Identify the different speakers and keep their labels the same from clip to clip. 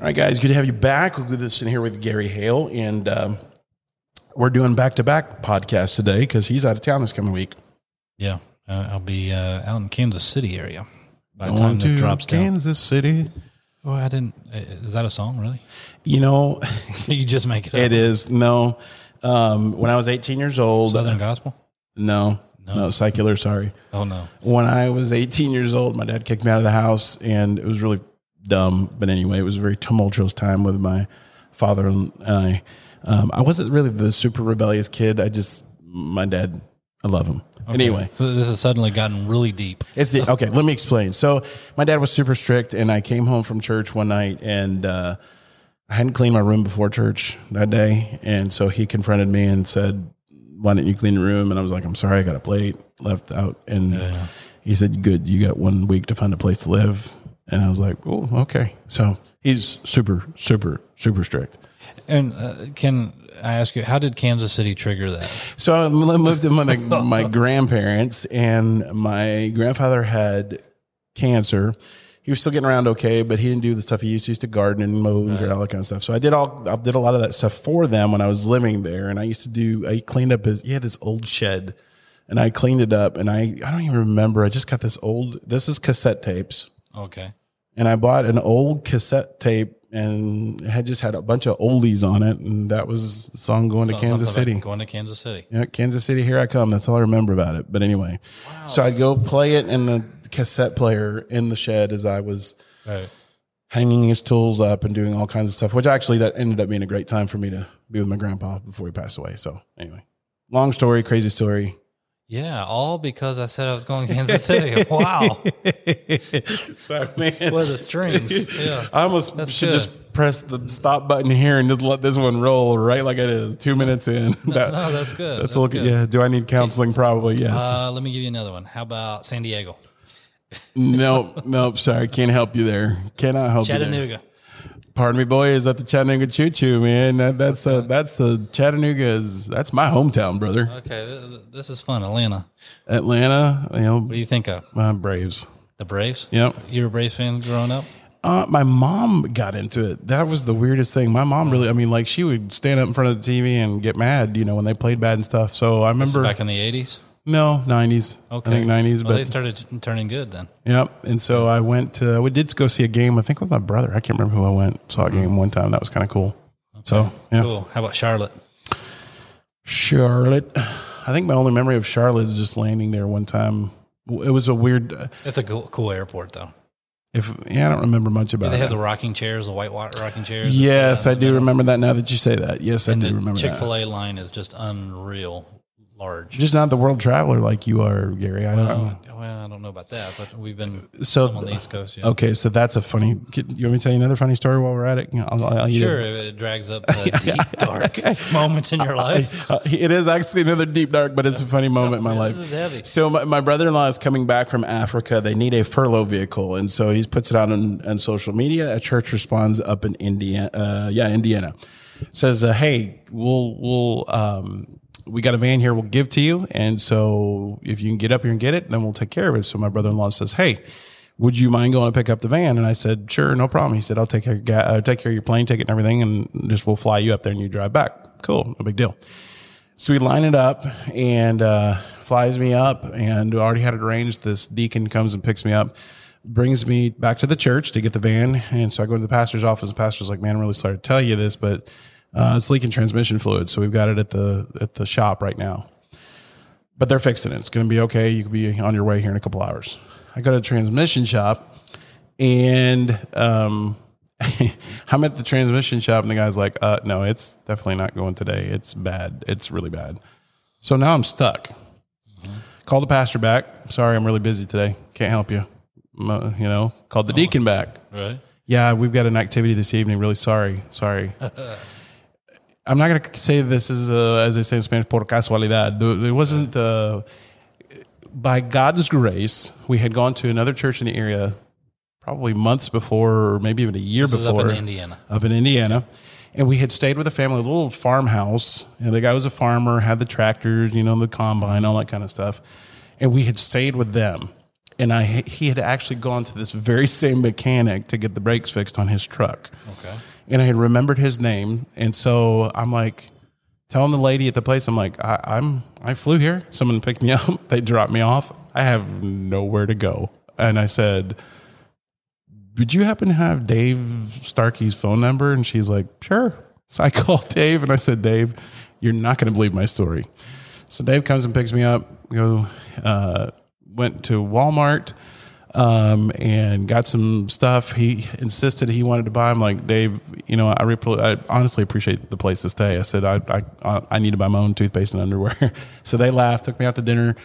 Speaker 1: All right, guys, good to have you back. We're this in here with Gary Hale, and um, we're doing back to back podcast today because he's out of town this coming week.
Speaker 2: Yeah, uh, I'll be uh, out in Kansas City area by the time this drops down.
Speaker 1: Kansas City.
Speaker 2: Oh, I didn't. Is that a song? Really?
Speaker 1: You know,
Speaker 2: you just make it up.
Speaker 1: it is no. Um, when I was 18 years old,
Speaker 2: Southern Gospel.
Speaker 1: no,
Speaker 2: No.
Speaker 1: no, secular. Sorry.
Speaker 2: Oh no.
Speaker 1: When I was 18 years old, my dad kicked me out of the house, and it was really dumb. But anyway, it was a very tumultuous time with my father and I. Um, I wasn't really the super rebellious kid. I just my dad. I love him. Anyway,
Speaker 2: So this has suddenly gotten really deep.
Speaker 1: It's the okay. Let me explain. So my dad was super strict, and I came home from church one night, and uh, I hadn't cleaned my room before church that day, and so he confronted me and said, "Why didn't you clean the room?" And I was like, "I'm sorry, I got a plate left out." And
Speaker 2: Yeah.
Speaker 1: he said, "Good, you got one week to find a place to live." And I was like, "Oh, okay." So he's super, super, super strict.
Speaker 2: And uh, can I ask you, how did Kansas City trigger that?
Speaker 1: So I moved in with my, my grandparents, and my grandfather had cancer. He was still getting around okay, but he didn't do the stuff he used to. He used to garden and mow and all that kind of stuff. So I did all I did a lot of that stuff for them when I was living there, and I used to do. I cleaned up his. He had this old shed, and I cleaned it up, and I I don't even remember. I just got this old. This is cassette tapes
Speaker 2: Okay.
Speaker 1: And I bought an old cassette tape and it had just had a bunch of oldies on it, and that was the song "Going to Kansas City."
Speaker 2: Going to Kansas City.
Speaker 1: Yeah, Kansas City, here I come. That's all I remember about it. But anyway, so I'd go play it in the cassette player in the shed as I was
Speaker 2: Right.
Speaker 1: hanging his tools up and doing all kinds of stuff. Which actually that ended up being a great time for me to be with my grandpa before he passed away. So anyway, long story, crazy story.
Speaker 2: Yeah, all because I said I was going to Kansas City. Wow.
Speaker 1: Sorry, man.
Speaker 2: With the strings. Yeah.
Speaker 1: I almost
Speaker 2: That's
Speaker 1: should
Speaker 2: good.
Speaker 1: just press the stop button here and just let this one roll right like it is. Two minutes in. That-
Speaker 2: No, that's good.
Speaker 1: That's,
Speaker 2: That's
Speaker 1: a look.
Speaker 2: good.
Speaker 1: Yeah. Do I need counseling? Probably yes.
Speaker 2: Uh, let me give you another one. How about San Diego?
Speaker 1: nope. Nope. Sorry. Can't help you there. Cannot help you there.
Speaker 2: Chattanooga.
Speaker 1: Pardon me, boy. Is that the Chattanooga Choo Choo, man? That, that's uh, that's the Chattanooga is that's my hometown, brother.
Speaker 2: Okay, th- th- this is fun. Atlanta.
Speaker 1: Atlanta, you know,
Speaker 2: What do you think of?
Speaker 1: uh, Braves.
Speaker 2: The Braves?
Speaker 1: Yep.
Speaker 2: You were a Braves fan growing up?
Speaker 1: Uh, my mom got into it. That was the weirdest thing. My mom really, I mean, like she would stand up in front of the TV and get mad, you know, when they played bad and stuff. So I
Speaker 2: This
Speaker 1: remember
Speaker 2: back in the 80s?
Speaker 1: No nineties.
Speaker 2: Okay.
Speaker 1: I think nineties,
Speaker 2: Well, they started turning good then.
Speaker 1: Yep. And so I went to, we did go see a game, I think with my brother. I can't remember who I went, saw a game one time. That was kind of cool. So, yeah.
Speaker 2: Cool. How about Charlotte?
Speaker 1: Charlotte. I think my only memory of Charlotte is just landing there one time. It was a weird, uh,
Speaker 2: It's a cool, cool airport, though.
Speaker 1: if, yeah, I don't remember much about
Speaker 2: They
Speaker 1: it.
Speaker 2: have the rocking chairs, the white rocking chairs.
Speaker 1: yes,
Speaker 2: Uh,
Speaker 1: I do remember that now that you say that. Yes, I
Speaker 2: And
Speaker 1: do
Speaker 2: the
Speaker 1: remember
Speaker 2: Chick
Speaker 1: that.
Speaker 2: fil A line is just unreal large.
Speaker 1: Just not the world traveler like you are, Gary. I don't know.
Speaker 2: Uh, well, I don't know about that, but we've been
Speaker 1: So-
Speaker 2: some on the East Coast. Yeah.
Speaker 1: Okay, so that's a funny. could- You want me to tell you another funny story while we're at it? I'll, I'll, you
Speaker 2: Sure, it drags up the deep, dark moments in your life.
Speaker 1: Uh, it is actually another deep dark, but it's a funny moment in my life.
Speaker 2: This is heavy.
Speaker 1: So my, my brother-in-law is coming back from Africa. They need a furlough vehicle, and so he puts it out on, on social media. A church responds up in Indiana, uh, yeah, Indiana, says, uh, "Hey, we'll we'll um, we got a van here. We'll give to you, and so if you can get up here and get it, then we'll take care of it." So my brother-in-law says, "Hey." Would you mind going to pick up the van? And I said, sure, no problem. He said, I'll take care, of uh, take care of your plane ticket and everything, and just we'll fly you up there and you drive back. Cool, no big deal. So we line it up and uh, flies me up, and already had it arranged. This deacon comes and picks me up, brings me back to the church to get the van. And so I go to the pastor's office. The pastor's like, "Man, I'm really sorry to tell you this, but uh, it's leaking transmission fluid. So we've got it at the at the shop right now, but they're fixing it. It's going to be okay. You can be on your way here in a couple hours." I go to the transmission shop, and um, I'm at the transmission shop, and the guy's like, uh, "No, it's definitely not going today. It's bad. It's really bad." So now I'm stuck. Call the pastor back. Sorry, I'm really busy today. Can't help you. Uh, You know, called the deacon back.
Speaker 2: Right.
Speaker 1: Yeah, we've got an activity this evening. Really sorry. Sorry. I'm not going to say this is, uh, as they say in Spanish, por casualidad. It wasn't, uh, by God's grace, we had gone to another church in the area probably months before, or maybe even a year
Speaker 2: This is up
Speaker 1: before.
Speaker 2: in Indiana.
Speaker 1: Up in Indiana. And we had stayed with a family, a little farmhouse. And the guy was a farmer, had the tractors, you know, the combine, all that kind of stuff. And we had stayed with them. and I he had actually gone to this very same mechanic to get the brakes fixed on his truck.
Speaker 2: Okay.
Speaker 1: And I had remembered his name, and so I'm like telling the lady at the place, I'm like, I, I'm I flew here. Someone picked me up. They dropped me off. I have nowhere to go, and I said. Would you happen to have Dave Starkey's phone number? And she's like, sure. So I called Dave and I said, Dave, you're not going to believe my story. So Dave comes and picks me up. Go, uh, went to Walmart um, and got some stuff. He insisted he wanted to buy. I'm like, Dave, you know, I, repl- I honestly appreciate the place to stay. I said, I, I, I need to buy my own toothpaste and underwear. so they laughed, took me out to dinner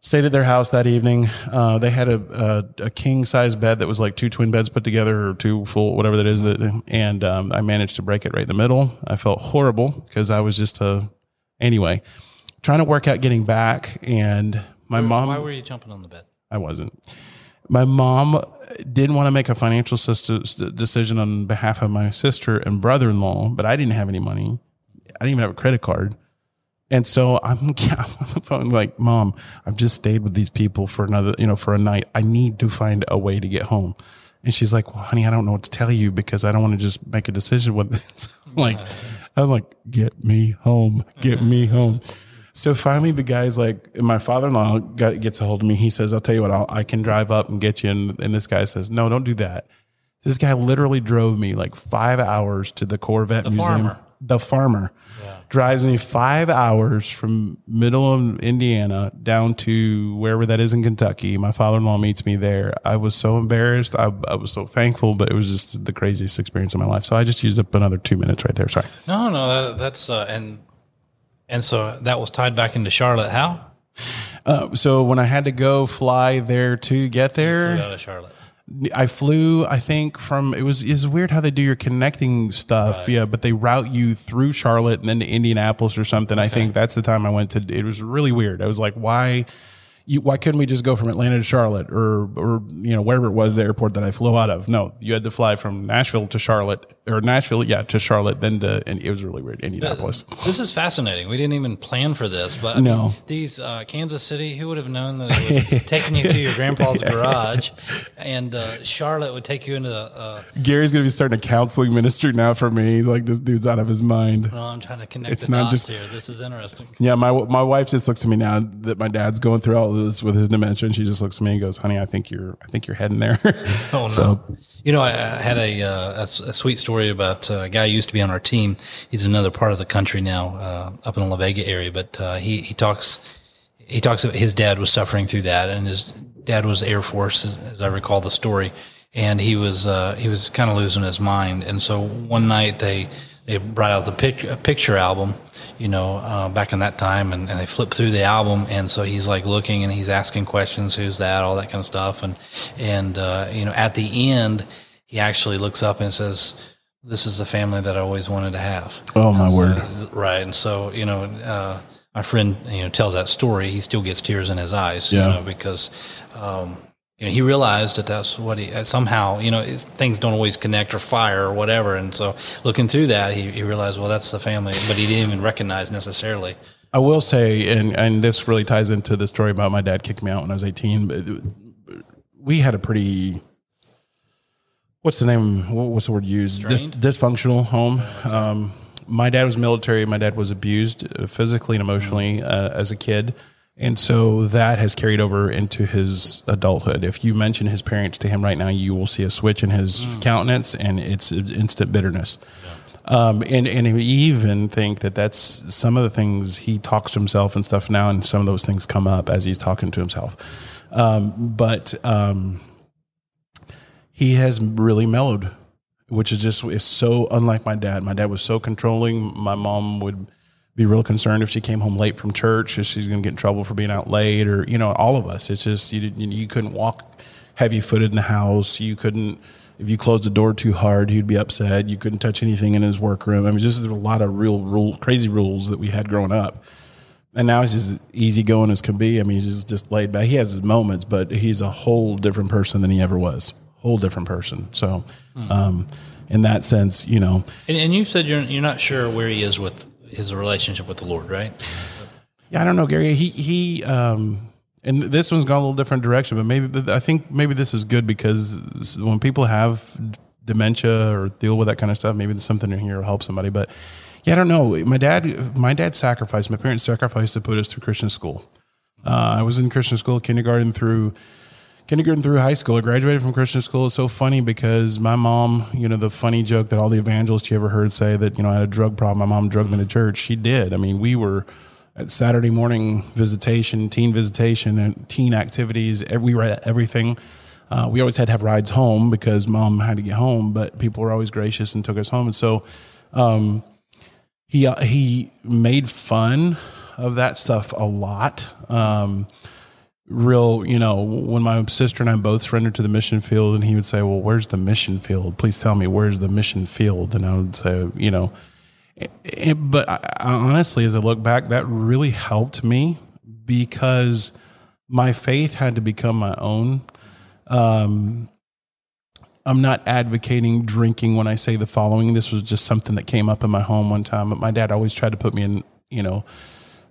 Speaker 1: stayed at their house that evening. Uh, they had a, a, a king size bed that was like two twin beds put together or two full, whatever that is. That, and um, I managed to break it right in the middle. I felt horrible because I was just a, anyway, trying to work out getting back. And my mom,
Speaker 2: Why were you jumping on the bed?
Speaker 1: I wasn't. My mom didn't want to make a financial decision on behalf of my sister and brother in law, but I didn't have any money. I didn't even have a credit card. And so I'm, I'm like, Mom, I've just stayed with these people for another, you know, for a night. I need to find a way to get home. And she's like, Well, honey, I don't know what to tell you because I don't want to just make a decision with this. Like, I'm like, get me home, get me home. So finally, the guy's like, my father in law gets a hold of me. He says, I'll tell you what, I'll, I can drive up and get you. And, and this guy says, No, don't do that. This guy literally drove me like five hours to the Corvette
Speaker 2: The
Speaker 1: Museum.
Speaker 2: farmer.
Speaker 1: The farmer drives me five hours from middle of Indiana down to wherever that is in Kentucky. My father in law meets me there. I was so embarrassed. I, I was so thankful, but it was just the craziest experience of my life. So I just used up another two minutes right there. Sorry.
Speaker 2: No, no, that, that's uh, and and so that was tied back into Charlotte. How?
Speaker 1: Uh, so when I had to go fly there to get
Speaker 2: Flew
Speaker 1: there,
Speaker 2: out of Charlotte.
Speaker 1: I flew, I think from, it was, it's weird how they do your connecting stuff. Yeah. But they route you through Charlotte and then to Indianapolis or something. I think that's the time I went to, it was really weird. I was like, why, you, why couldn't we just go from Atlanta to Charlotte or, or, you know, wherever it was, the airport that I flew out of? No, you had to fly from Nashville to Charlotte or Nashville, yeah, to Charlotte, then to, and it was really weird, Indianapolis.
Speaker 2: This is fascinating. We didn't even plan for this, but I
Speaker 1: No.
Speaker 2: mean, these uh, Kansas City, who would have known that it was taking you to your grandpa's garage, and uh, Charlotte would take you into. Uh,
Speaker 1: Gary's going to be starting a counseling ministry now for me. Like, this dude's out of his mind.
Speaker 2: no, I'm trying to connect
Speaker 1: It's
Speaker 2: the
Speaker 1: not
Speaker 2: dots
Speaker 1: just-
Speaker 2: here. This is interesting.
Speaker 1: Yeah, my my wife just looks at me now that my dad's going through all of this with his dementia, and she just looks at me and goes, "Honey, I think you're I think you're heading there."
Speaker 2: Oh no!
Speaker 1: So
Speaker 2: you know, I, I had a, uh, a a sweet story about uh, a guy who used to be on our team. He's in another part of the country now, uh, up in the La Vega area. But uh, he he talks he talks about his dad was suffering through that, and his dad was Air Force, as, as I recall the story. And he was uh, he was kind of losing his mind. And so one night they they brought out the pic- a picture album, you know, uh, back in that time, and, and they flip through the album, and so he's like looking and he's asking questions, who's that, all that kind of stuff, and and uh, you know, at the end, he actually looks up and says, "This is the family that I always wanted to have."
Speaker 1: Oh, my
Speaker 2: so-
Speaker 1: word.
Speaker 2: Right, and so you know, uh, my friend, you know, tells that story. He still gets tears in his eyes,
Speaker 1: Yeah.
Speaker 2: you know, because. Um, you know, he realized that that's what he uh, somehow, you know, things don't always connect or fire or whatever. And so looking through that, he, he realized, well, that's the family, but he didn't even recognize necessarily.
Speaker 1: I will say, and and this really ties into the story about my dad kicking me out when I was 18. But we had a pretty what's the name? What's the word used? Dis, dysfunctional home. Um, my dad was military. My dad was abused uh, physically and emotionally uh, as a kid. And so that has carried over into his adulthood. If you mention his parents to him right now, you will see a switch in his countenance and it's instant bitterness. Um, and and even think that that's some of the things he talks to himself and stuff now, and some of those things come up as he's talking to himself. Um, but um, he has really mellowed, which is just is so unlike my dad. My dad was so controlling. My mom would be real concerned if she came home late from church, if she's going to get in trouble for being out late, or you know, all of us. It's just you you couldn't walk heavy footed in the house. You couldn't if you closed the door too hard, he'd be upset. You couldn't touch anything in his workroom. I mean, just a lot of real rule, crazy rules that we had growing up. And now he's as easygoing as can be. I mean, he's just, just laid back. He has his moments, but he's a whole different person than he ever was. Whole different person. So, um, in that sense, you know,
Speaker 2: And, and you said you're, you're not sure where he is with his relationship with the Lord, right?
Speaker 1: Yeah, I don't know, Gary. He he um and this one's gone a little different direction, but maybe I think maybe this is good because when people have dementia or deal with that kind of stuff, maybe there's something in here will help somebody. But yeah, I don't know. My dad, my dad sacrificed. My parents sacrificed to put us through Christian school. Uh, I was in Christian school, kindergarten through kindergarten through high school. I graduated from Christian school. It's so funny because my mom, you know, the funny joke that all the evangelists you ever heard say that you know I had a drug problem. My mom drugged me to church. She did. I mean, we were at Saturday morning visitation, teen visitation, and teen activities. We were at everything. Uh, we always had to have rides home because mom had to get home, but people were always gracious and took us home. And so um, he uh, he made fun of that stuff a lot. Um, real, you know, when my sister and I both surrendered to the mission field, and he would say, "Well, where's the mission field? Please tell me where's the mission field." And I would say, you know, it, but I, I honestly, as I look back, that really helped me because my faith had to become my own. Um, I'm not advocating drinking when I say the following. This was just something that came up in my home one time. But my dad always tried to put me in, you know,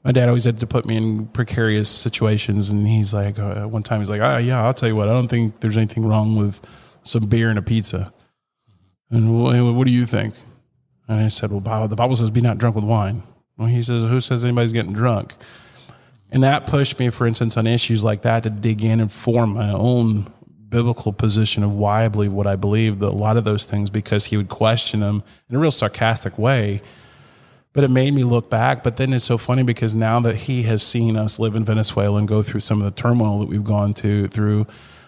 Speaker 1: my dad always had to put me in precarious situations. And he's like, uh, one time he's like, ah, yeah, I'll tell you what, I don't think there's anything wrong with some beer and a pizza. And what do you think? And I said, well, the Bible says be not drunk with wine. Well, he says, who says anybody's getting drunk? And that pushed me, for instance, on issues like that to dig in and form my own biblical position of why I believe what I believe. A lot of those things because he would question them in a real sarcastic way. But it made me look back. But then it's so funny because now that he has seen us live in Venezuela and go through some of the turmoil that we've gone to through,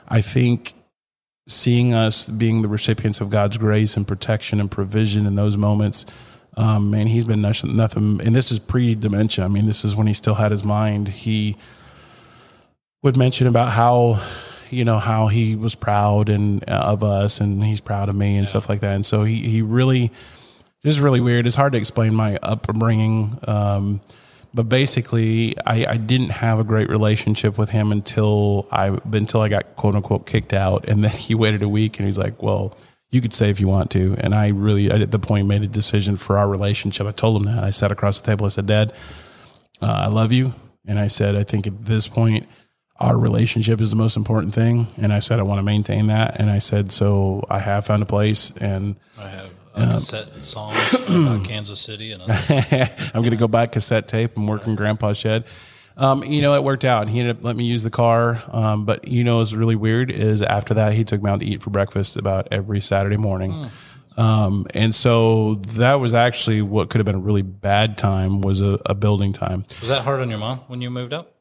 Speaker 1: I think seeing us being the recipients of God's grace and protection and provision in those moments. Um, man, he's been nothing, nothing. And this is pre dementia. I mean, this is when he still had his mind. He would mention about how you know how he was proud and uh, of us and he's proud of me and yeah. stuff like that and so he he really this is really weird. It's hard to explain my upbringing um, but basically I, I didn't have a great relationship with him until I until I got quote unquote kicked out. And then he waited a week and he's like well you could say if you want to. And I really at the point made a decision for our relationship. I told him that. I sat across the table. I said dad uh, I love you. And I said I think at this point our relationship is the most important thing. And I said, I want to maintain that. And I said, so I have found a place and
Speaker 2: I have a um, cassette songs about Kansas City. And
Speaker 1: I'm going to go buy cassette tape and work in grandpa's shed. Um, you know, it worked out. He ended up letting me use the car. Um, but you know, what's really weird is after that, he took me out to eat for breakfast about every Saturday morning. Mm. Um, and so that was actually what could have been a really bad time was a, a building time.
Speaker 2: Was that hard on your mom when you moved up?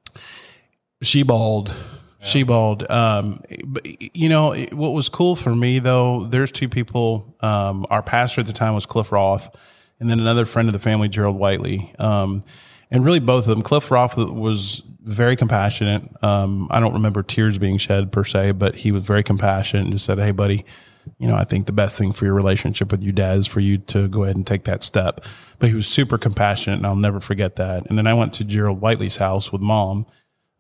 Speaker 1: She bawled. She bawled. Um, but you know what was cool for me though? There's two people. Um, our pastor at the time was Cliff Roth, and then another friend of the family, Gerald Whiteley. Um, and really both of them. Cliff Roth was very compassionate. Um, I don't remember tears being shed per se, but he was very compassionate and just said, "Hey, buddy." You know, I think the best thing for your relationship with your dad is for you to go ahead and take that step. But he was super compassionate, and I'll never forget that. And then I went to Gerald Whiteley's house with mom,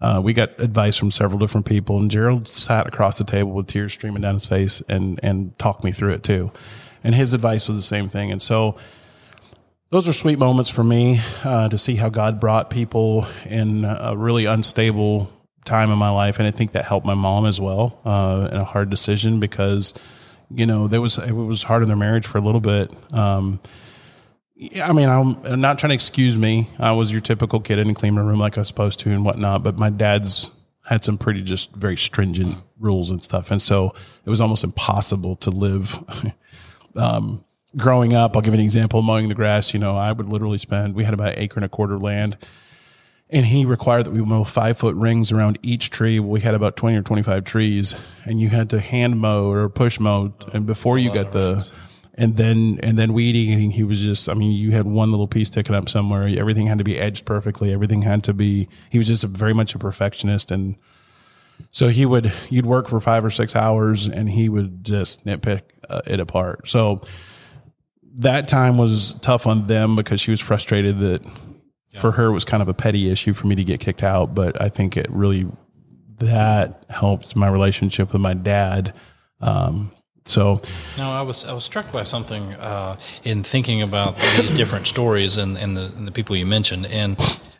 Speaker 1: uh, we got advice from several different people, and Gerald sat across the table with tears streaming down his face and and talked me through it too. And his advice was the same thing. And so those are sweet moments for me uh, to see how God brought people in a really unstable time in my life, and I think that helped my mom as well uh, in a hard decision because you know there was it was hard in their marriage for a little bit. Um, I mean, I'm, not trying to excuse me. I was your typical kid. I didn't clean my room like I was supposed to and whatnot. But my dad's had some pretty just very stringent rules and stuff, and so it was almost impossible to live. um, growing up, I'll give an example. Mowing the grass, you know, I would literally spend. We had about an acre and a quarter land, and he required that we mow five foot rings around each tree. We had about twenty or twenty five trees, and you had to hand mow or push mow, and before you got the and then and then weed eating he was just i mean you had one little piece sticking up somewhere. Everything had to be edged perfectly. Everything had to be he was just a, very much a perfectionist. And so he would you'd work for five or six hours and he would just nitpick uh, it apart. So that time was tough on them because she was frustrated that yeah. for her it was kind of a petty issue for me to get kicked out. But i think it really that helped my relationship with my dad. Um, so,
Speaker 2: no, I was I was struck by something uh, in thinking about these different stories and, and the and the people you mentioned, and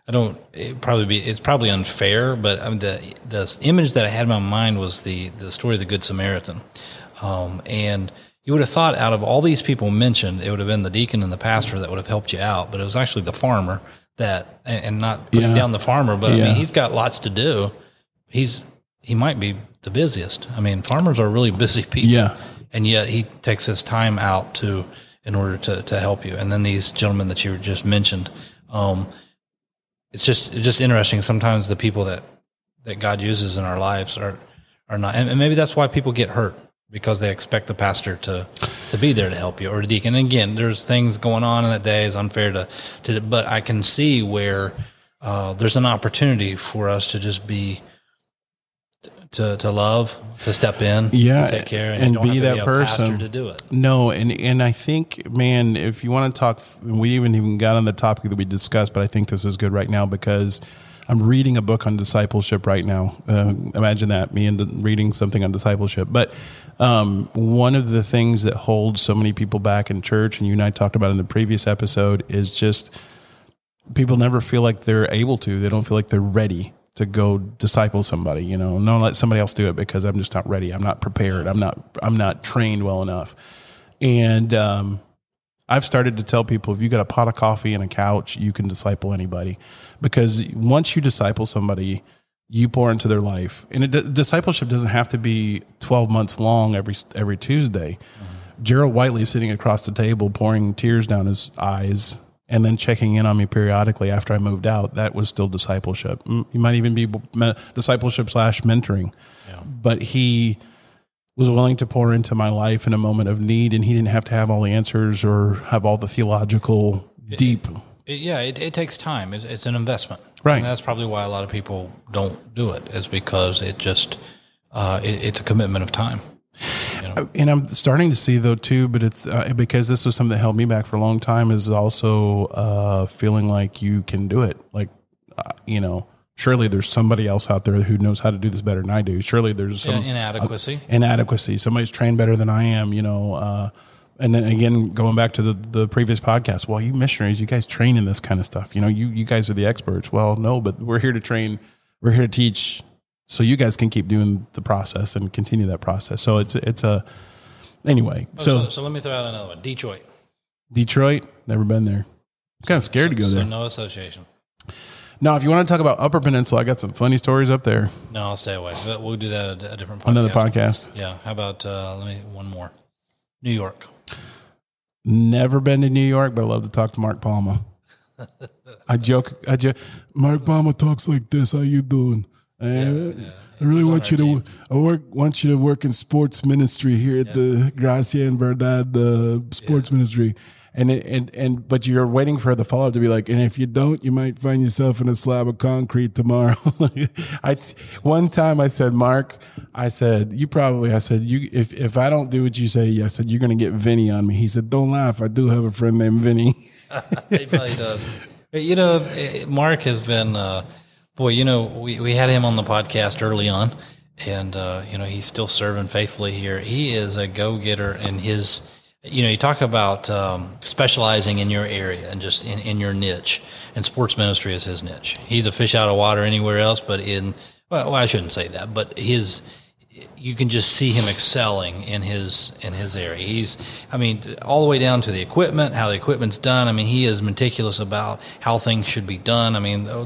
Speaker 2: I don't it probably be it's probably unfair, but I mean the the image that I had in my mind was the the story of the Good Samaritan, um, and you would have thought out of all these people mentioned, it would have been the deacon and the pastor that would have helped you out, but it was actually the farmer that, and not putting
Speaker 1: Yeah.
Speaker 2: down the farmer, but I mean he's got lots to do. He's he might be the busiest. I mean farmers are really busy people,
Speaker 1: Yeah.
Speaker 2: and yet he takes his time out to in order to to help you. And then these gentlemen that you just mentioned, um, it's just it's just interesting. Sometimes the people that that God uses in our lives are are not, and, and maybe that's why people get hurt because they expect the pastor to to be there to help you or the deacon. And again, there's things going on in that day. It's unfair to to, but I can see where uh, there's an opportunity for us to just be. To, to love, to step in,
Speaker 1: Yeah,
Speaker 2: take care,
Speaker 1: and
Speaker 2: don't
Speaker 1: be that
Speaker 2: be
Speaker 1: person.
Speaker 2: to do it.
Speaker 1: No, and and I think, man, if you want to talk, we even even got on the topic that we discussed, but I think this is good right now because I'm reading a book on discipleship right now. Uh, imagine that me and reading something on discipleship. But um, one of the things that holds so many people back in church, and you and I talked about in the previous episode, is just people never feel like they're able to. They don't feel like they're ready to go disciple somebody. You know, no, let somebody else do it because I'm just not ready. I'm not prepared. I'm not. I'm not trained well enough. And um, I've started to tell people if you got a pot of coffee and a couch, you can disciple anybody because once you disciple somebody, you pour into their life. And it, discipleship doesn't have to be 12 months long every every Tuesday. Gerald Whiteley sitting across the table pouring tears down his eyes and then checking in on me periodically after I moved out. That was still discipleship. Mm, You might even be discipleship slash mentoring. But he was willing to pour into my life in a moment of need, and he didn't have to have all the answers or have all the theological deep.
Speaker 2: It, yeah, it, it takes time. It's, it's an investment.
Speaker 1: Right.
Speaker 2: And that's probably why a lot of people don't do it. Is because it just uh, it, it's a commitment of time.
Speaker 1: And I'm starting to see though too, but it's uh, because this was something that held me back for a long time. Is also uh, feeling like you can do it. Like uh, you know, surely there's somebody else out there who knows how to do this better than I do. Surely there's some
Speaker 2: In- inadequacy.
Speaker 1: inadequacy. Somebody's trained better than I am. You know. Uh, and then again, going back to the, the previous podcast, well, you missionaries, you guys train in this kind of stuff. You know, you, you guys are the experts. Well, no, but we're here to train. We're here to teach so you guys can keep doing the process and continue that process. So it's, it's a, anyway.
Speaker 2: so,
Speaker 1: So,
Speaker 2: Oh, so let me throw out another one. Detroit.
Speaker 1: Detroit, never been there. I'm kind of scared to go
Speaker 2: So
Speaker 1: there.
Speaker 2: no association.
Speaker 1: Now, if you want to talk about Upper Peninsula, I got some funny stories up there.
Speaker 2: No, I'll stay away. We'll do that at a different podcast.
Speaker 1: Another podcast.
Speaker 2: Yeah. How about uh, let me one more. New York.
Speaker 1: Never been to New York, but I love to talk to Mark Palma. I joke. I joke. Mark Palma talks like this. How you doing? Uh, I really want you to. I work. Want you to work in sports ministry here at the Gracia and Verdad the sports ministry. And, and and but you're waiting for the follow up to be like, and if you don't, you might find yourself in a slab of concrete tomorrow. I t- one time I said, Mark, I said you probably. I said you if if I don't do what you say, I said you're gonna get Vinny on me. He said, don't laugh. I do have a friend named Vinny.
Speaker 2: he probably does. You know, eh, Mark has been, uh, boy, you know, we, we had him on the podcast early on, and, uh, you know, he's still serving faithfully here. He is a go getter in his, you know, you talk about um, specializing in your area and just in, in your niche, and sports ministry is his niche. He's a fish out of water anywhere else, but in, well, I shouldn't say that, but his, you can just see him excelling in his in his area. He's, I mean, all the way down to the equipment, how the equipment's done. I mean, he is meticulous about how things should be done. I mean, though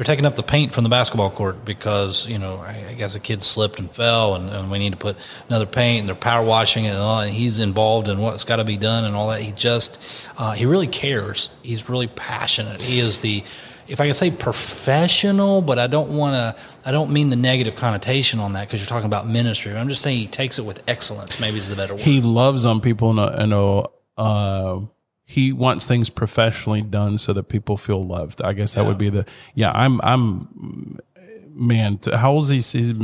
Speaker 2: they're taking up the paint from the basketball court because you know I, I guess a kid slipped and fell, and, and we need to put another paint, and they're power washing it and all. And he's involved in what's got to be done and all that. He just uh, he really cares. He's really passionate. He is the if I can say professional, but I don't want to, I don't mean the negative connotation on that because you're talking about ministry. I'm just saying he takes it with excellence, maybe is the better word.
Speaker 1: he loves on people in a, in a uh, he wants things professionally done so that people feel loved. I guess that would be the yeah. I'm I'm man. How old is he? He's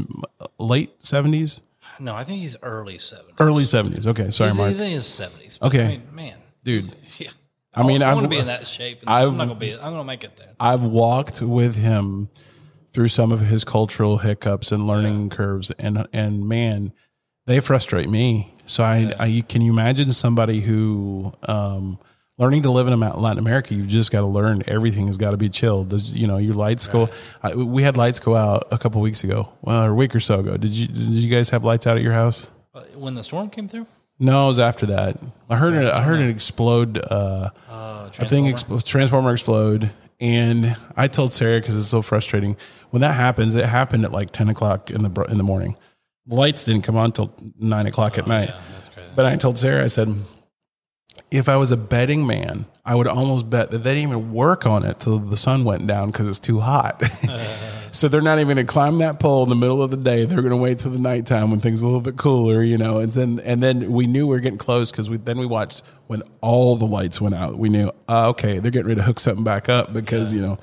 Speaker 1: late seventies,
Speaker 2: no, I think he's early 70s.
Speaker 1: early seventies. Okay, sorry,
Speaker 2: he's,
Speaker 1: Mark.
Speaker 2: he's in his 70s.
Speaker 1: Okay.
Speaker 2: I mean, man.
Speaker 1: Dude,
Speaker 2: Yeah.
Speaker 1: I mean,
Speaker 2: I want to be in that shape. I'm not to be, I'm to make it there.
Speaker 1: I've walked with him through some of his cultural hiccups and learning curves, and and man, they frustrate me. So I, I can you imagine somebody who um, learning to live in Latin America, you've just got to learn everything has got to be chilled. You know, your lights go. I, we had lights go out a couple weeks ago, well, or a week or so ago. Did you did you guys have lights out at your house?
Speaker 2: Uh, When the storm came through,
Speaker 1: No, it was after that. I heard it. I heard it explode. Uh,
Speaker 2: uh,
Speaker 1: a thing
Speaker 2: transformer?
Speaker 1: transformer explode, and I told Sarah because it's so frustrating when that happens. It happened at like ten o'clock in the in the morning. Lights didn't come on till nine o'clock at night.
Speaker 2: Oh, yeah.
Speaker 1: But I told Sarah, I said, if I was a betting man, I would almost bet that they didn't even work on it till the sun went down because it's too hot. so they're not even going to climb that pole in the middle of the day. They're going to wait till the nighttime when things are a little bit cooler, you know. And then and then we knew we were getting close because we then we watched when all the lights went out. We knew, uh, okay, they're getting ready to hook something back up because you know.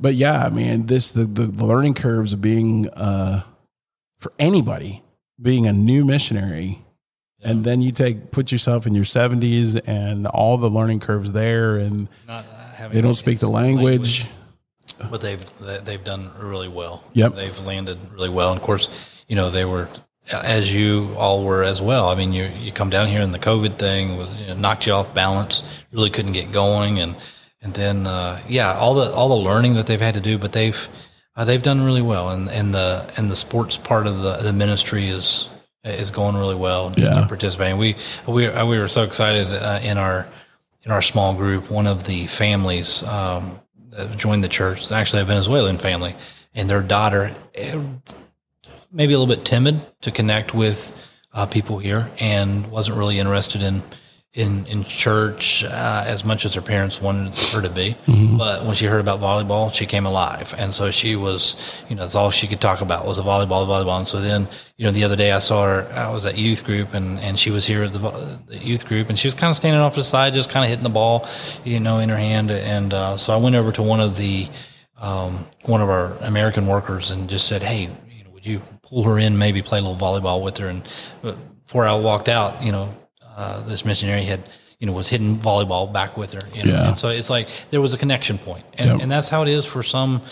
Speaker 1: But yeah, I mean, this the the, the learning curves of being uh, for anybody being a new missionary and then you take put yourself in your 70s and all the learning curves there and
Speaker 2: Not uh, having
Speaker 1: they don't speak the language,
Speaker 2: but they've they- they've done really well.
Speaker 1: Yep.
Speaker 2: they've landed really well. And of course, you know they were as you all were as well. I mean, you you come down here and the COVID thing was you know, knocked you off balance. Really couldn't get going, and and then uh, yeah, all the all the learning that they've had to do, but they've uh, they've done really well. And and the and the sports part of the the ministry is is going really well. And
Speaker 1: Yeah.
Speaker 2: participating. We we we were so excited uh, in our in our small group. One of the families um, that joined the church, is actually a Venezuelan family, and their daughter, eh, maybe a little bit timid to connect with uh, people here, and wasn't really interested in in in church uh, as much as her parents wanted her to be. But when she heard about volleyball, she came alive, and so she was, you know, that's all she could talk about was a volleyball, volleyball. And so then, you know, the other day I saw her. I was at youth group, and and she was here at the, the youth group, and she was kind of standing off to the side, just kind of hitting the ball, you know, in her hand. And uh, so I went over to one of the um, one of our American workers and just said, "Hey, you know, would you pull her in, maybe play a little volleyball with her?" And before I walked out, you know, uh, this missionary had, you know, was hitting volleyball back with her. You know?
Speaker 1: Yeah.
Speaker 2: And so it's like there was a connection point, and,
Speaker 1: Yep.
Speaker 2: and that's how it is for some.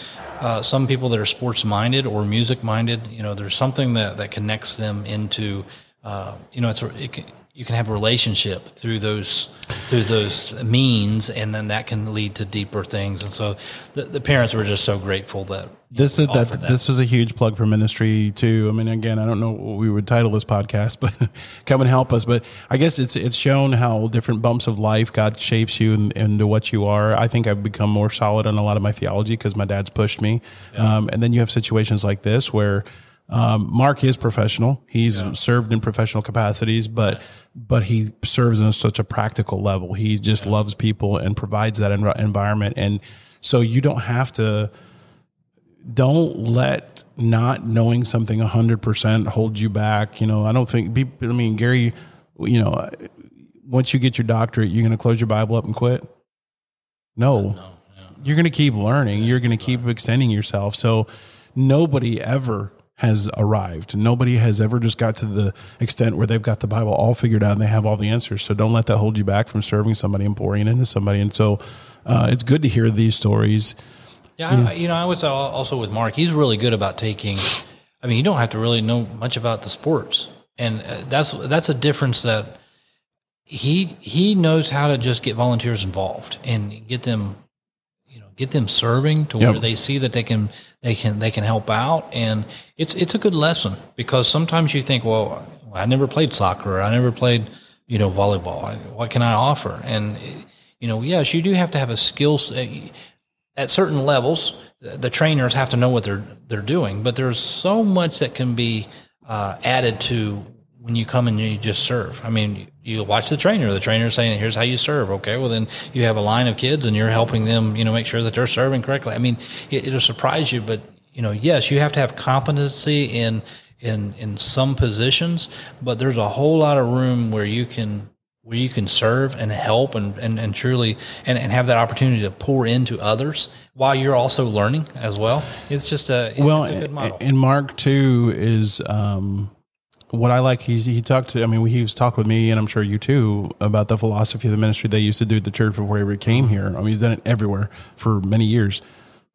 Speaker 2: Uh, some people that are sports minded or music minded, you know, there's something that, that connects them into, uh, you know, it's it can, you can have a relationship through those through those means, and then that can lead to deeper things. And so the, the parents were just so grateful that
Speaker 1: this is that, this is a huge plug for ministry too i mean again i don't know what we would title this podcast but come and help us but i guess it's it's shown how different bumps of life god shapes you in, into what you are i think i've become more solid on a lot of my theology because my dad's pushed me um, and then you have situations like this where um, Mark is professional. He's served in professional capacities, but but he serves on such a practical level. He just loves people and provides that env- environment. And so you don't have to. Don't let not knowing something hundred percent hold you back. You know, I don't think people. I mean, Gary. You know, once you get your doctorate, you're going to close your Bible up and quit. No, you're going to keep learning. You're going to keep extending yourself. So nobody ever has arrived. Nobody has ever just got to the extent where they've got the Bible all figured out and they have all the answers. So don't let that hold you back from serving somebody and pouring into somebody. And so uh, it's good to hear these stories.
Speaker 2: Yeah, I, you know, I would say also with Mark, he's really good about taking. I mean, you don't have to really know much about the sports, and uh, that's that's a difference that he he knows how to just get volunteers involved and get them, you know, get them serving to
Speaker 1: Yep.
Speaker 2: where they see that they can they can they can help out, and it's it's a good lesson because sometimes you think, well, I never played soccer, or I never played, you know, volleyball. What can I offer? And you know, yes, you do have to have a skill. set at certain levels, the trainers have to know what they're they're doing. But there's so much that can be uh, added to when you come and you just serve. I mean, you watch the trainer. The trainer saying, "Here's how you serve." Okay, well then you have a line of kids and you're helping them. You know, make sure that they're serving correctly. I mean, it, it'll surprise you, but you know, yes, you have to have competency in in in some positions, but there's a whole lot of room where you can where you can serve and help and, and, and truly and, and have that opportunity to pour into others while you're also learning as well. It's just a
Speaker 1: well,
Speaker 2: it's a good model.
Speaker 1: and Mark too is um, what I like. He he talked to. I mean, he was talking with me, and I'm sure you too about the philosophy of the ministry they used to do at the church before he ever came here. I mean, he's done it everywhere for many years.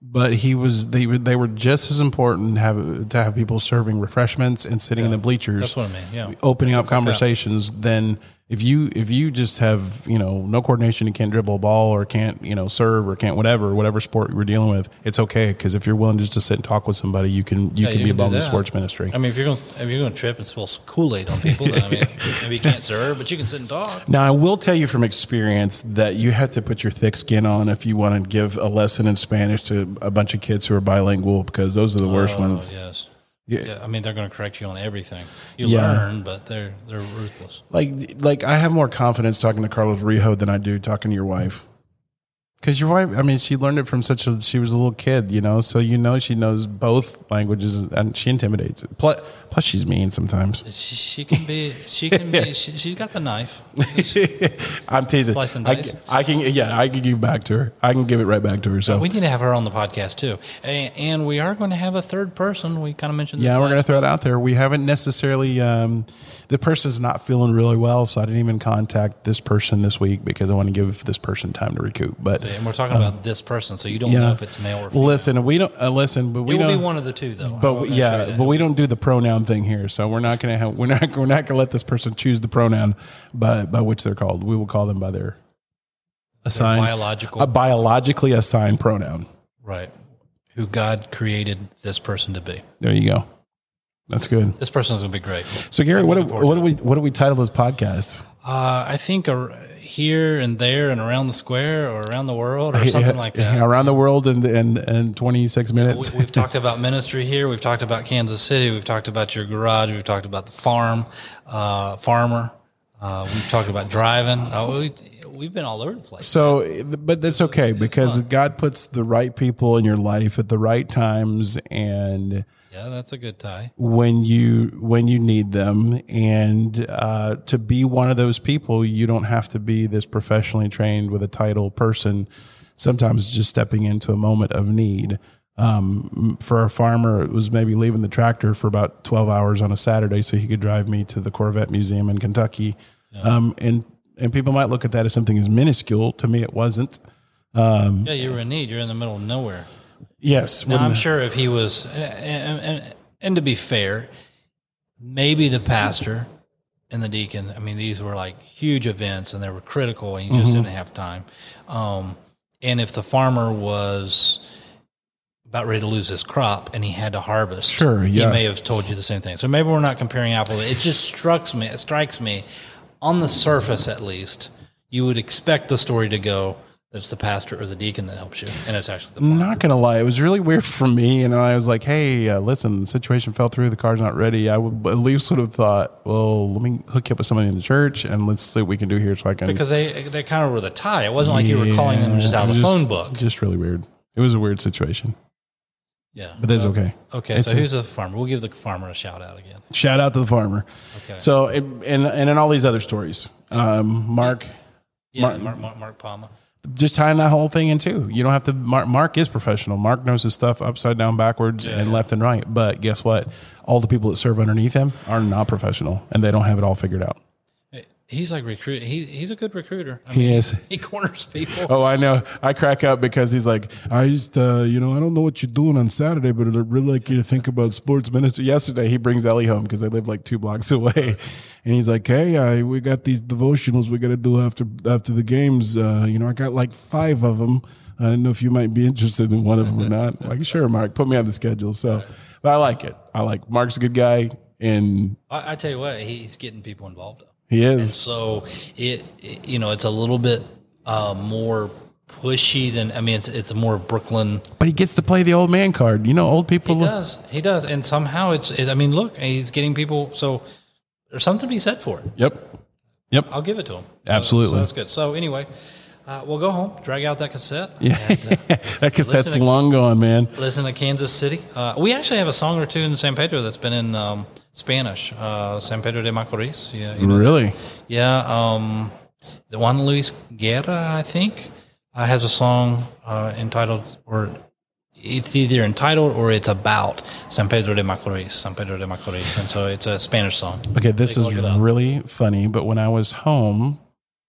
Speaker 1: But he was they were- they were just as important to have to have people serving refreshments and sitting in the bleachers
Speaker 2: That's what I mean. Yeah.
Speaker 1: opening up conversations than If you if you just have you know no coordination and can't dribble a ball or can't you know serve or can't whatever whatever sport we're dealing with, it's okay because if you're willing just to sit and talk with somebody, you can you
Speaker 2: Yeah,
Speaker 1: can
Speaker 2: you
Speaker 1: be involved in
Speaker 2: that.
Speaker 1: sports ministry.
Speaker 2: I mean, if you're going if you're going to trip and spill Kool Aid on people, then I mean, maybe you can't serve, but you can sit and talk.
Speaker 1: Now, I will tell you from experience that you have to put your thick skin on if you want to give a lesson in Spanish to a bunch of kids who are bilingual because those are the worst
Speaker 2: Oh,
Speaker 1: ones.
Speaker 2: yes.
Speaker 1: Yeah.
Speaker 2: Yeah, I mean they're going to correct you on everything. You
Speaker 1: Yeah.
Speaker 2: learn, but they're they're ruthless.
Speaker 1: Like, like I have more confidence talking to Carlos Rijo than I do talking to your wife. Because your wife, I mean, she learned it from such a, she was a little kid, you know, so you know she knows both languages and she intimidates. Plus, plus she's mean sometimes.
Speaker 2: She, she can be. She can be. She, she's got the knife.
Speaker 1: I'm teasing.
Speaker 2: Slice and
Speaker 1: I,
Speaker 2: dice.
Speaker 1: I can, yeah, I can give back to her. I can give it right back to her. So
Speaker 2: We need to have her on the podcast too, and, and we are going to have a third person. We kind of mentioned. This
Speaker 1: Yeah, we're going to throw it out there. We haven't necessarily, um, the person's not feeling really well, so I didn't even contact this person this week because I want to give this person time to recoup. But
Speaker 2: And we're talking about this person, so you don't
Speaker 1: yeah,
Speaker 2: know if it's male or female.
Speaker 1: listen, we don't uh, listen, but we
Speaker 2: it will
Speaker 1: don't.
Speaker 2: be one of the two, though.
Speaker 1: but we-
Speaker 2: gonna show you
Speaker 1: yeah,
Speaker 2: that.
Speaker 1: but we don't do the pronoun thing here, so we're not going to have we're not we're not going to let this person choose the pronoun by by which they're called. We will call them by their assigned
Speaker 2: biological,
Speaker 1: a biologically assigned pronoun.
Speaker 2: right? Who God created this person to be.
Speaker 1: There you go. That's good.
Speaker 2: This person's going to be great.
Speaker 1: So Gary, what do, what do we what do we title this podcast?
Speaker 2: Uh, I think here and there and around the square or around the world or something like that.
Speaker 1: Around the world in in, in 26 minutes.
Speaker 2: We, we've talked about ministry here. We've talked about Kansas City. We've talked about your garage. We've talked about the farm, uh, farmer. Uh, we've talked about driving. Uh, we, we've been all over the place.
Speaker 1: So, but that's okay because God puts the right people in your life at the right times and
Speaker 2: Yeah, that's a good tie.
Speaker 1: when you when you need them. And uh, to be one of those people, you don't have to be this professionally trained with a title person. Sometimes just stepping into a moment of need. Um, for a farmer, it was maybe leaving the tractor for about 12 hours on a Saturday so he could drive me to the Corvette Museum in Kentucky. Um, and, and people might look at that as something as minuscule. To me, it wasn't.
Speaker 2: Yeah, you're in need. You're in the middle of nowhere.
Speaker 1: Yes.
Speaker 2: Now, I'm
Speaker 1: the-
Speaker 2: sure if he was, and, and, and to be fair, maybe the pastor and the deacon, I mean, these were like huge events and they were critical and you just
Speaker 1: Mm-hmm.
Speaker 2: didn't have time. Um, and if the farmer was about ready to lose his crop and he had to harvest,
Speaker 1: Sure, yeah.
Speaker 2: he may have told you the same thing. So maybe we're not comparing apples. It just strikes me, it strikes me on the surface at least, you would expect the story to go, it's the pastor or the deacon that helps you. And it's actually the farmer.
Speaker 1: I'm not gonna lie, it was really weird for me. and I was like, "Hey, uh, listen, the situation fell through. The car's not ready." I would at least would have thought, "Well, let me hook you up with somebody in the church, and let's see what we can do here, so I can."
Speaker 2: because they they kind of were the tie. It wasn't like you were calling them just out of the
Speaker 1: Just-
Speaker 2: phone book.
Speaker 1: Just really weird. It was a weird situation,
Speaker 2: Yeah,
Speaker 1: but that's okay.
Speaker 2: okay.
Speaker 1: It's
Speaker 2: So
Speaker 1: a-
Speaker 2: who's the farmer? We'll give the farmer a shout out again.
Speaker 1: Shout out to the farmer.
Speaker 2: Okay.
Speaker 1: So, it, and and in all these other stories, um, Mark,
Speaker 2: Yeah, Mark, Mark, Mark Palma.
Speaker 1: Just tying that whole thing in too. You don't have to. Mark, Mark is professional. Mark knows his stuff upside down, backwards, and left and right. But guess what? All the people that serve underneath him are not professional, and they don't have it all figured out.
Speaker 2: He's like recruit. He, he's a good recruiter. I
Speaker 1: He is.
Speaker 2: He corners people.
Speaker 1: Oh, I know. I crack up because he's like, I used to, you know, I don't know what you're doing on Saturday, but I'd really like you to think about sports ministry. Yesterday, he brings Ellie home because they live like two blocks away, and he's like, Hey, I, we got these devotionals we got to do after after the games. Uh, you know, I got like five of them. I don't know if you might be interested in one of them or not. Like, sure, Mark, put me on the schedule. So, but I like it. I like Mark's a good guy, and
Speaker 2: I, I tell you what, he's getting people involved.
Speaker 1: He is.
Speaker 2: So it, it- you know, it's a little bit uh, more pushy than I mean, it's it's a more Brooklyn.
Speaker 1: But he gets to play the old man card. You know, old people.
Speaker 2: He does, he does, and somehow it's. It, I mean, look, he's getting people. So there's something to be said for it.
Speaker 1: Yep. Yep.
Speaker 2: I'll give it to him.
Speaker 1: Absolutely.
Speaker 2: So that's good. So anyway, uh, we'll go home, drag out that cassette.
Speaker 1: Yeah, that cassette's
Speaker 2: to-
Speaker 1: long gone, man.
Speaker 2: Listen to Kansas City. Uh, we actually have a song or two in San Pedro that's been in um, Spanish. Uh, San Pedro de Macorís. Yeah, you know,
Speaker 1: Really?
Speaker 2: yeah. Um, the Juan Luis Guerra, I think, uh, has a song uh, entitled, or it's either entitled or it's about San Pedro de Macorís. San Pedro de Macorís, and so it's a Spanish song.
Speaker 1: Okay, this
Speaker 2: Take
Speaker 1: is
Speaker 2: up.
Speaker 1: really funny. But when I was home,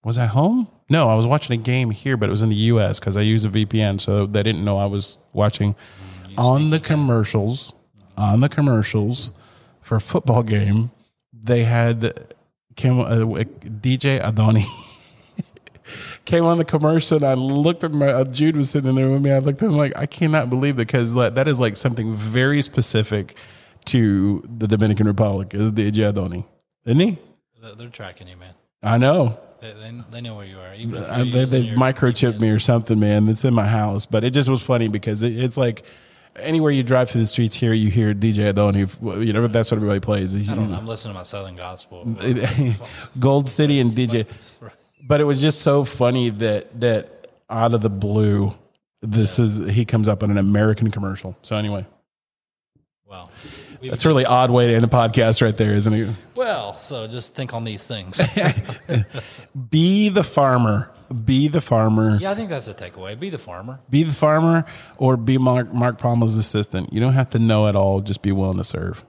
Speaker 1: was I home? No, I was watching a game here, but it was in the U.S. because I use a VPN, so they didn't know I was watching on the commercials. On the commercials for a football game, they had came uh, DJ Adoni came on the commercial and I looked at my uh, Jude was sitting there with me. I looked at him like I cannot believe it because that is like something very specific to the Dominican Republic is DJ Adoni, isn't he?
Speaker 2: They're tracking you, man.
Speaker 1: I know.
Speaker 2: They, they, they know where you are.
Speaker 1: I, they they microchipped me or something, man. It's in my house, but it just was funny because it, it's like anywhere you drive through the streets here, you hear DJ Adoni. You know that's what everybody plays. He's-
Speaker 2: I I'm listening to my Southern Gospel.
Speaker 1: Gold City and DJ. But it was just so funny that that out of the blue, this is he comes up in an American commercial. So anyway,
Speaker 2: Wow. We've
Speaker 1: that's a really odd way to end a podcast, right there, isn't it?
Speaker 2: Well, so just think on these things.
Speaker 1: Be the farmer. Be the farmer.
Speaker 2: yeah, I think that's a takeaway. Be the farmer.
Speaker 1: Be the farmer, or be Mark Mark Palmer's assistant. You don't have to know it all. Just be willing to serve.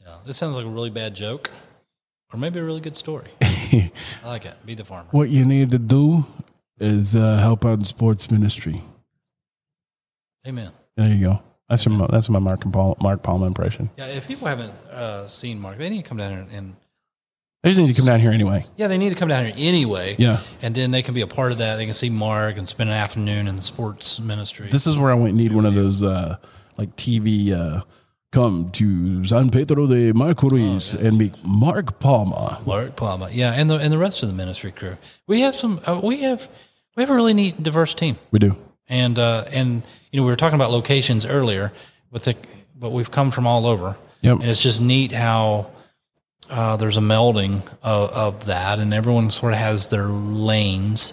Speaker 2: Yeah, this sounds like a really bad joke, or maybe a really good story. I like it. Be the farmer.
Speaker 1: What you need to do is uh, help out in sports ministry.
Speaker 2: Amen.
Speaker 1: There you go. That's my that's my Mark and Paul, Mark Palmer impression.
Speaker 2: Yeah, if people haven't uh, seen Mark, they need to come down here and
Speaker 1: I just need to come down here anyway.
Speaker 2: yeah, they need to come down here anyway.
Speaker 1: Yeah.
Speaker 2: and then they can be a part of that. They can see Mark and spend an afternoon in the sports ministry.
Speaker 1: This is where I might need one of those uh, like TV. Uh, come to San Pedro de Macorís and meet Mark Palmer.
Speaker 2: Mark Palma, yeah, and the and the rest of the ministry crew. We have some. Uh, we have we have a really neat, diverse team.
Speaker 1: We do.
Speaker 2: and uh, and you know we were talking about locations earlier, but the but we've come from all over,
Speaker 1: Yep.
Speaker 2: and it's just neat how uh, there's a melding of, of that, and everyone sort of has their lanes.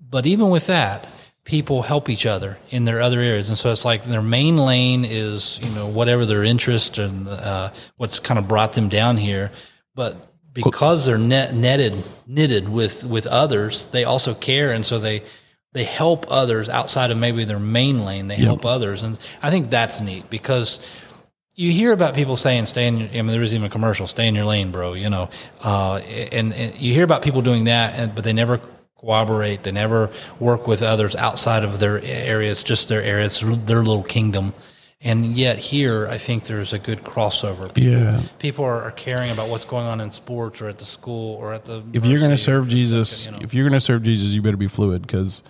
Speaker 2: But even with that, people help each other in their other areas, and so it's like their main lane is you know whatever their interest and uh, what's kind of brought them down here, but because they're net, netted knitted with with others, they also care, and so they they help others outside of maybe their main lane. They help others, and I think that's neat because you hear about people saying stay in your, I mean there was even a commercial stay in your lane bro you know uh, and, and you hear about people doing that and, but they never cooperate they never work with others outside of their areas just their areas their little kingdom and yet here I think there's a good crossover
Speaker 1: Yeah.
Speaker 2: people are, are caring about what's going on in sports or at the school or at the
Speaker 1: If you're going to serve Jesus,
Speaker 2: you know.
Speaker 1: if you're going to serve Jesus, you better be fluid because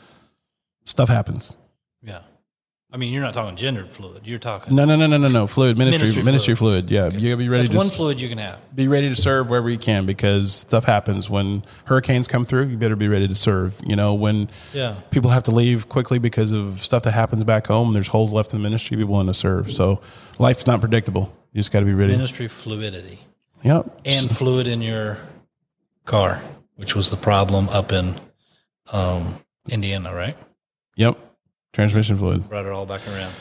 Speaker 1: stuff happens.
Speaker 2: I mean you're not talking gender fluid you're talking
Speaker 1: No, no, no, no, no, no. Fluid ministry,
Speaker 2: Ministry
Speaker 1: ministry, fluid. Yeah, you gotta be ready
Speaker 2: that's
Speaker 1: to
Speaker 2: one fluid you can have
Speaker 1: be ready to serve wherever you can because stuff happens when hurricanes come through. You better be ready to serve. You know when
Speaker 2: Yeah.
Speaker 1: people have to leave quickly because of stuff that happens back home. There's holes left in the ministry. Be willing to serve. So life's not predictable. You just got to be ready.
Speaker 2: ministry fluidity
Speaker 1: Yep.
Speaker 2: and fluid in your car, which was the problem up in um, Indiana, right?
Speaker 1: Transmission fluid.
Speaker 2: Brought it all back around.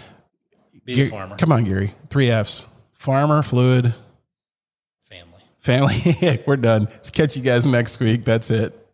Speaker 2: Be
Speaker 1: Gary-
Speaker 2: a farmer,
Speaker 1: Come on, Gary. Three F's: farmer, fluid,
Speaker 2: family.
Speaker 1: family. We're done. Catch you guys next week. That's it.